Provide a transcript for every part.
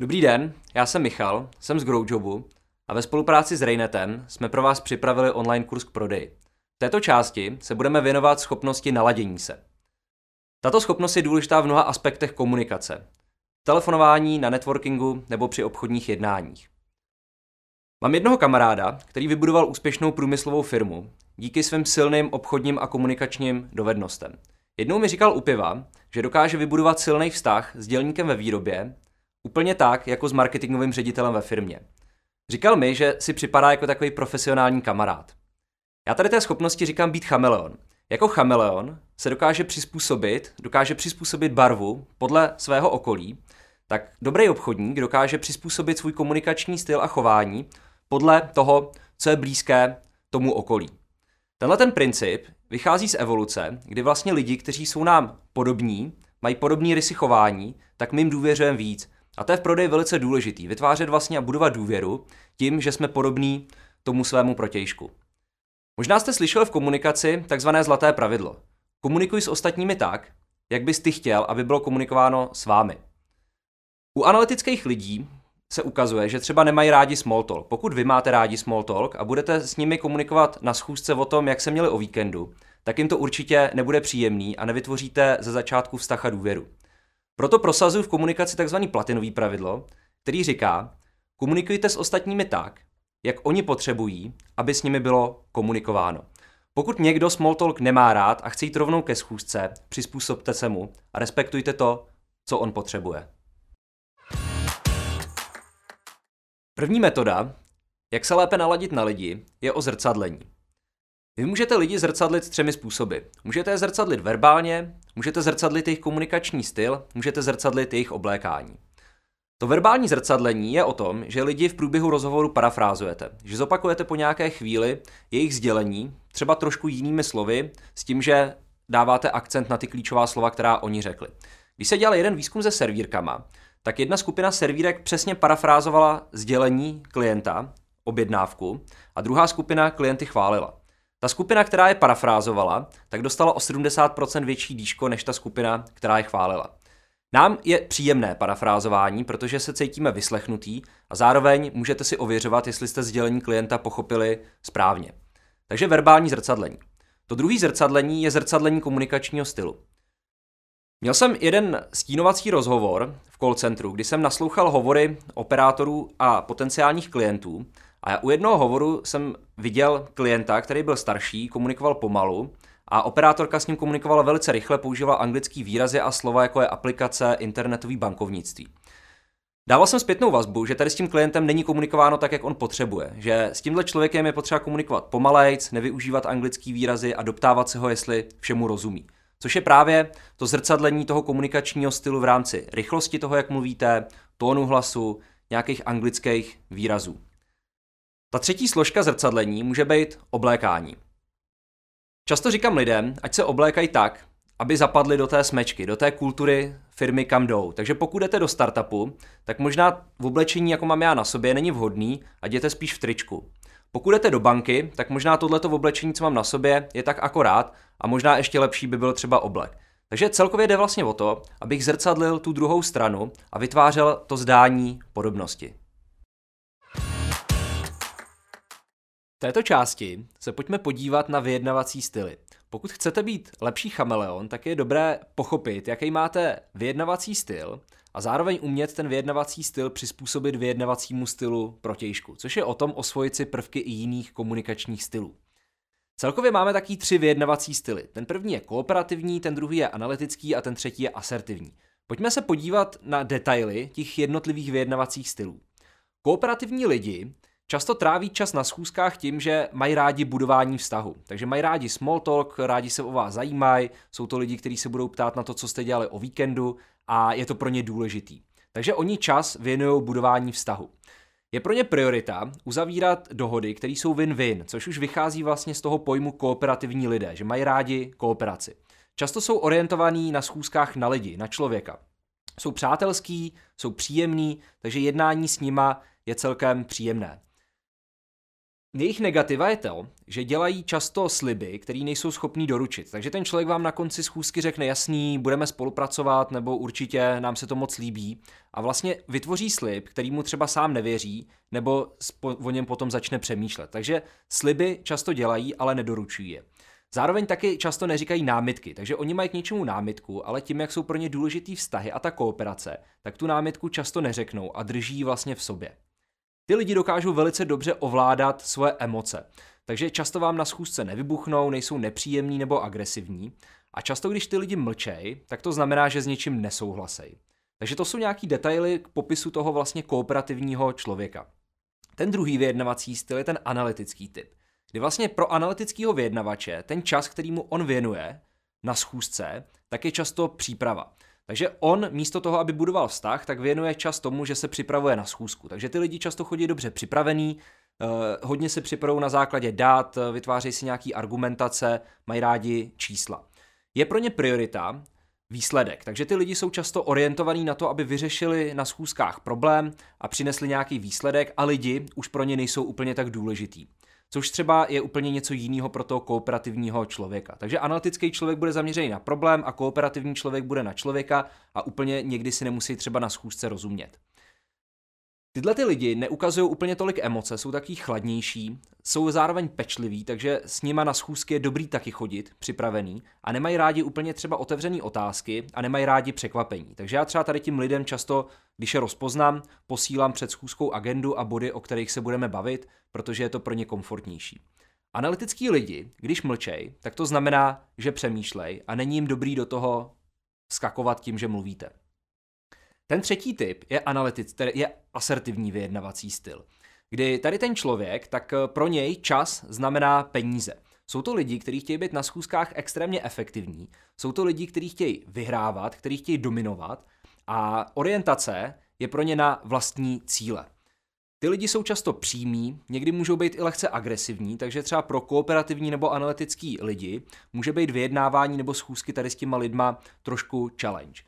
Dobrý den, já jsem Michal, jsem z Growjobu a ve spolupráci s Rainetem jsme pro vás připravili online kurz k prodeji. V této části se budeme věnovat schopnosti naladění se. Tato schopnost je důležitá v mnoha aspektech komunikace. Telefonování, na networkingu nebo při obchodních jednáních. Mám jednoho kamaráda, který vybudoval úspěšnou průmyslovou firmu díky svým silným obchodním a komunikačním dovednostem. Jednou mi říkal u piva, že dokáže vybudovat silný vztah s dělníkem ve výrobě Úplně tak, jako s marketingovým ředitelem ve firmě. Říkal mi, že si připadá jako takový profesionální kamarád. Já tady té schopnosti říkám být chameleon. Jako chameleon se dokáže přizpůsobit, dokáže přizpůsobit barvu podle svého okolí, tak dobrý obchodník dokáže přizpůsobit svůj komunikační styl a chování podle toho, co je blízké tomu okolí. Tenhle ten princip vychází z evoluce, kdy vlastně lidi, kteří jsou nám podobní, mají podobný rysy chování, tak my jim důvěřujeme víc. A to je v prodeji velice důležitý. Vytvářet vlastně a budovat důvěru tím, že jsme podobní tomu svému protějšku. Možná jste slyšeli v komunikaci takzvané zlaté pravidlo. Komunikuj s ostatními tak, jak bys ty chtěl, aby bylo komunikováno s vámi. U analytických lidí se ukazuje, že třeba nemají rádi small talk. Pokud vy máte rádi small talk a budete s nimi komunikovat na schůzce o tom, jak se měli o víkendu, tak jim to určitě nebude příjemný a nevytvoříte ze začátku vztah a důvěru. Proto prosazuju v komunikaci tzv. platinový pravidlo, který říká, komunikujte s ostatními tak, jak oni potřebují, aby s nimi bylo komunikováno. Pokud někdo small talk nemá rád a chce jít rovnou ke schůzce, přizpůsobte se mu a respektujte to, co on potřebuje. První metoda, jak se lépe naladit na lidi, je o zrcadlení. Vy můžete lidi zrcadlit třemi způsoby. Můžete je zrcadlit verbálně, můžete zrcadlit jejich komunikační styl, můžete zrcadlit jejich oblékání. To verbální zrcadlení je o tom, že lidi v průběhu rozhovoru parafrázujete, že zopakujete po nějaké chvíli jejich sdělení, třeba trošku jinými slovy, s tím, že dáváte akcent na ty klíčová slova, která oni řekli. Když se dělal jeden výzkum se servírkama, tak jedna skupina servírek přesně parafrázovala sdělení klienta, objednávku, a druhá skupina klienty chválila. Ta skupina, která je parafrázovala, tak dostala o 70% větší díško než ta skupina, která je chválila. Nám je příjemné parafrázování, protože se cítíme vyslechnutý a zároveň můžete si ověřovat, jestli jste sdělení klienta pochopili správně. Takže verbální zrcadlení. To druhé zrcadlení je zrcadlení komunikačního stylu. Měl jsem jeden stínovací rozhovor v call centru, kdy jsem naslouchal hovory operátorů a potenciálních klientů a u jednoho hovoru jsem viděl klienta, který byl starší, komunikoval pomalu a operátorka s ním komunikovala velice rychle, používala anglický výrazy a slova jako je aplikace, internetový bankovnictví. Dával jsem zpětnou vazbu, že tady s tím klientem není komunikováno tak, jak on potřebuje, že s tímhle člověkem je potřeba komunikovat pomalejc, nevyužívat anglický výrazy a doptávat se ho, jestli všemu rozumí. Což je právě to zrcadlení toho komunikačního stylu v rámci rychlosti toho, jak mluvíte, tónu hlasu, nějakých anglických výrazů. Ta třetí složka zrcadlení může být oblékání. Často říkám lidem, ať se oblékají tak, aby zapadli do té smečky, do té kultury firmy, kam jdou. Takže pokud jdete do startupu, tak možná v oblečení, jako mám já na sobě, není vhodný a jděte spíš v tričku. Pokud jdete do banky, tak možná tohleto oblečení, co mám na sobě, je tak akorát a možná ještě lepší by byl třeba oblek. Takže celkově jde vlastně o to, abych zrcadlil tu druhou stranu a vytvářel to zdání podobnosti. V této části se pojďme podívat na vyjednavací styly. Pokud chcete být lepší chameleon, tak je dobré pochopit, jaký máte vyjednavací styl a zároveň umět ten vyjednavací styl přizpůsobit vyjednavacímu stylu protějšku, což je o tom osvojit si prvky i jiných komunikačních stylů. Celkově máme taky tři vyjednavací styly. Ten první je kooperativní, ten druhý je analytický a ten třetí je asertivní. Pojďme se podívat na detaily těch jednotlivých vyjednavacích stylů. Kooperativní lidi Často tráví čas na schůzkách tím, že mají rádi budování vztahu. Takže mají rádi small talk, rádi se o vás zajímají, jsou to lidi, kteří se budou ptát na to, co jste dělali o víkendu a je to pro ně důležitý. Takže oni čas věnují budování vztahu. Je pro ně priorita uzavírat dohody, které jsou win-win, což už vychází vlastně z toho pojmu kooperativní lidé, že mají rádi kooperaci. Často jsou orientovaní na schůzkách na lidi, na člověka. Jsou přátelský, jsou příjemní, takže jednání s nima je celkem příjemné. Jejich negativa je to, že dělají často sliby, které nejsou schopní doručit. Takže ten člověk vám na konci schůzky řekne jasný, budeme spolupracovat, nebo určitě nám se to moc líbí. A vlastně vytvoří slib, který mu třeba sám nevěří, nebo o něm potom začne přemýšlet. Takže sliby často dělají, ale nedoručují je. Zároveň taky často neříkají námitky, takže oni mají k něčemu námitku, ale tím, jak jsou pro ně důležitý vztahy a ta kooperace, tak tu námitku často neřeknou a drží vlastně v sobě. Ty lidi dokážou velice dobře ovládat svoje emoce, takže často vám na schůzce nevybuchnou, nejsou nepříjemní nebo agresivní a často, když ty lidi mlčej, tak to znamená, že s něčím nesouhlasej. Takže to jsou nějaký detaily k popisu toho vlastně kooperativního člověka. Ten druhý vyjednavací styl je ten analytický typ, kdy vlastně pro analytického vyjednavače ten čas, který mu on věnuje na schůzce, tak je často příprava. Takže on místo toho, aby budoval vztah, tak věnuje čas tomu, že se připravuje na schůzku. Takže ty lidi často chodí dobře připravený, eh, hodně se připravují na základě dát, eh, vytvářejí si nějaký argumentace, mají rádi čísla. Je pro ně priorita výsledek, takže ty lidi jsou často orientovaní na to, aby vyřešili na schůzkách problém a přinesli nějaký výsledek a lidi už pro ně nejsou úplně tak důležitý což třeba je úplně něco jiného pro toho kooperativního člověka. Takže analytický člověk bude zaměřený na problém a kooperativní člověk bude na člověka a úplně někdy si nemusí třeba na schůzce rozumět. Tyhle ty lidi neukazují úplně tolik emoce, jsou taky chladnější, jsou zároveň pečliví, takže s nima na schůzky je dobrý taky chodit, připravený, a nemají rádi úplně třeba otevřené otázky a nemají rádi překvapení. Takže já třeba tady tím lidem často, když je rozpoznám, posílám před schůzkou agendu a body, o kterých se budeme bavit, protože je to pro ně komfortnější. Analytický lidi, když mlčej, tak to znamená, že přemýšlej a není jim dobrý do toho skakovat tím, že mluvíte. Ten třetí typ je analytic, je asertivní vyjednavací styl. Kdy tady ten člověk, tak eh, pro něj čas znamená peníze. Jsou to lidi, kteří chtějí být na schůzkách extrémně efektivní, jsou to lidi, kteří chtějí vyhrávat, kteří chtějí dominovat a orientace je pro ně na vlastní cíle. Ty lidi jsou často přímí, někdy můžou být i lehce agresivní, takže třeba pro kooperativní nebo analytický lidi může být vyjednávání nebo schůzky tady s těma lidma trošku challenge.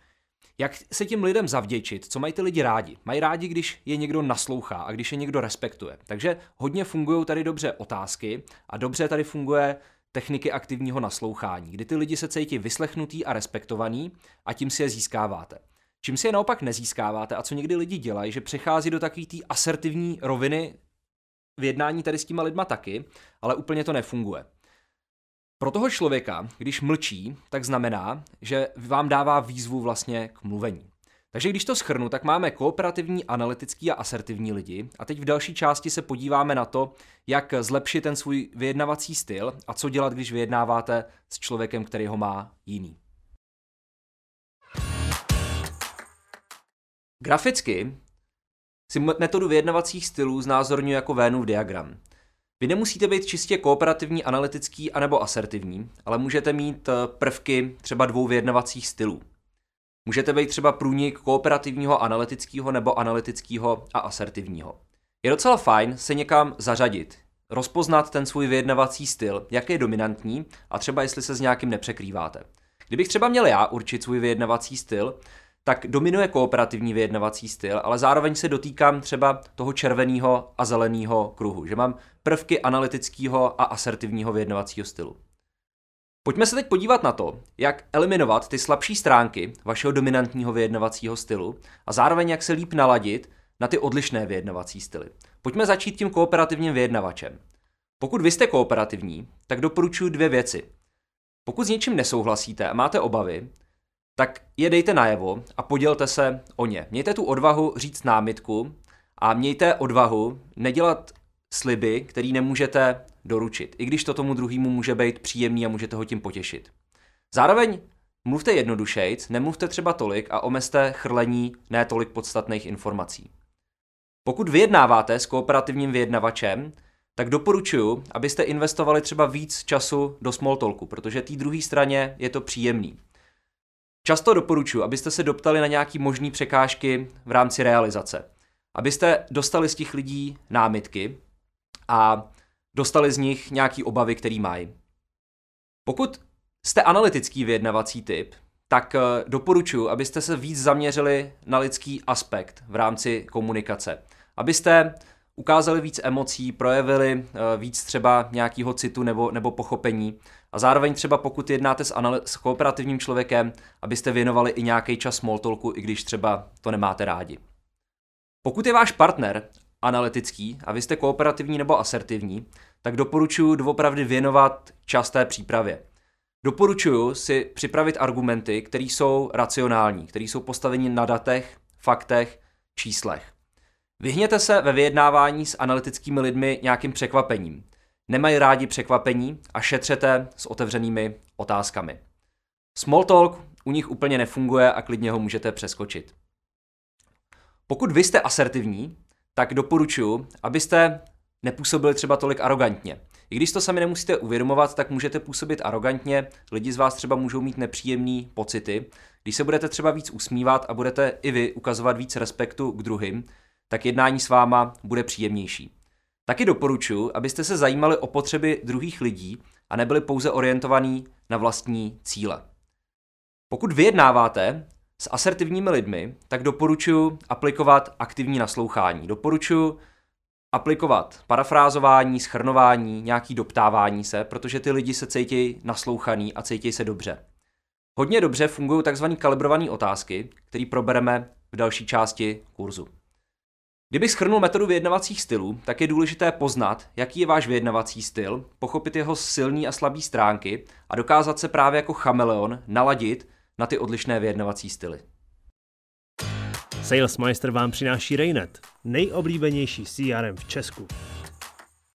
Jak se těm lidem zavděčit? Co mají ty lidi rádi? Mají rádi, když je někdo naslouchá a když je někdo respektuje. Takže hodně fungují tady dobře otázky a dobře tady funguje techniky aktivního naslouchání, kdy ty lidi se cítí vyslechnutý a respektovaný a tím si je získáváte. Čím si je naopak nezískáváte a co někdy lidi dělají, že přechází do takové té asertivní roviny v jednání tady s těma lidma taky, ale úplně to nefunguje. Pro toho člověka, když mlčí, tak znamená, že vám dává výzvu vlastně k mluvení. Takže když to schrnu, tak máme kooperativní, analytický a asertivní lidi a teď v další části se podíváme na to, jak zlepšit ten svůj vyjednavací styl a co dělat, když vyjednáváte s člověkem, který ho má jiný. Graficky si metodu vyjednavacích stylů znázorňuje jako Vénův diagram. Vy nemusíte být čistě kooperativní, analytický anebo asertivní, ale můžete mít eh, prvky třeba dvou vyjednavacích stylů. Můžete být třeba průnik kooperativního, analytického nebo analytického a asertivního. Je docela fajn se někam zařadit, rozpoznat ten svůj vyjednavací styl, jak je dominantní a třeba jestli se s nějakým nepřekrýváte. Kdybych třeba měl já určit svůj vyjednavací styl, tak dominuje kooperativní vyjednavací styl, ale zároveň se dotýkám třeba toho červeného a zeleného kruhu, že mám prvky analytického a asertivního vyjednavacího stylu. Pojďme se teď podívat na to, jak eliminovat ty slabší stránky vašeho dominantního vyjednavacího stylu a zároveň jak se líp naladit na ty odlišné vyjednavací styly. Pojďme začít tím kooperativním vyjednavačem. Pokud vy jste kooperativní, tak doporučuji dvě věci. Pokud s něčím nesouhlasíte a máte obavy, tak je dejte najevo a podělte se o ně. Mějte tu odvahu říct námitku a mějte odvahu nedělat sliby, který nemůžete doručit, i když to tomu druhému může být příjemný a můžete ho tím potěšit. Zároveň mluvte jednodušejc, nemluvte třeba tolik a omezte chrlení ne tolik podstatných informací. Pokud vyjednáváte s kooperativním vyjednavačem, tak doporučuji, abyste investovali třeba víc času do small talku, protože té druhé straně je to příjemný. Často doporučuji, abyste se doptali na nějaké možné překážky v rámci realizace. Abyste dostali z těch lidí námitky a dostali z nich nějaké obavy, které mají. Pokud jste analytický vyjednavací typ, tak eh, doporučuji, abyste se víc zaměřili na lidský aspekt v rámci komunikace. Abyste ukázali víc emocí, projevili eh, víc třeba nějakého citu nebo, nebo pochopení. A zároveň třeba pokud jednáte s, anal- s kooperativním člověkem, abyste věnovali i nějaký čas small talku, i když třeba to nemáte rádi. Pokud je váš partner analytický a vy jste kooperativní nebo asertivní, tak doporučuji doopravdy věnovat čas té přípravě. Doporučuji si připravit argumenty, které jsou racionální, které jsou postaveni na datech, faktech, číslech. Vyhněte se ve vyjednávání s analytickými lidmi nějakým překvapením. Nemají rádi překvapení a šetřete s otevřenými otázkami. Small talk u nich úplně nefunguje a klidně ho můžete přeskočit. Pokud vy jste asertivní, tak doporučuji, abyste nepůsobili třeba tolik arrogantně. I když to sami nemusíte uvědomovat, tak můžete působit arrogantně, lidi z vás třeba můžou mít nepříjemné pocity. Když se budete třeba víc usmívat a budete i vy ukazovat víc respektu k druhým, tak jednání s váma bude příjemnější. Taky doporučuji, abyste se zajímali o potřeby druhých lidí a nebyli pouze orientovaní na vlastní cíle. Pokud vyjednáváte s asertivními lidmi, tak doporučuji aplikovat aktivní naslouchání. Doporučuji aplikovat parafrázování, schrnování, nějaký doptávání se, protože ty lidi se cítí naslouchaný a cítí se dobře. Hodně dobře fungují tzv. kalibrované otázky, které probereme v další části kurzu. Kdybych schrnul metodu vyjednavacích stylů, tak je důležité poznat, jaký je váš vyjednavací styl, pochopit jeho silný a slabý stránky a dokázat se právě jako chameleon naladit na ty odlišné vyjednavací styly. Salesmeister vám přináší Rainet, nejoblíbenější CRM v Česku.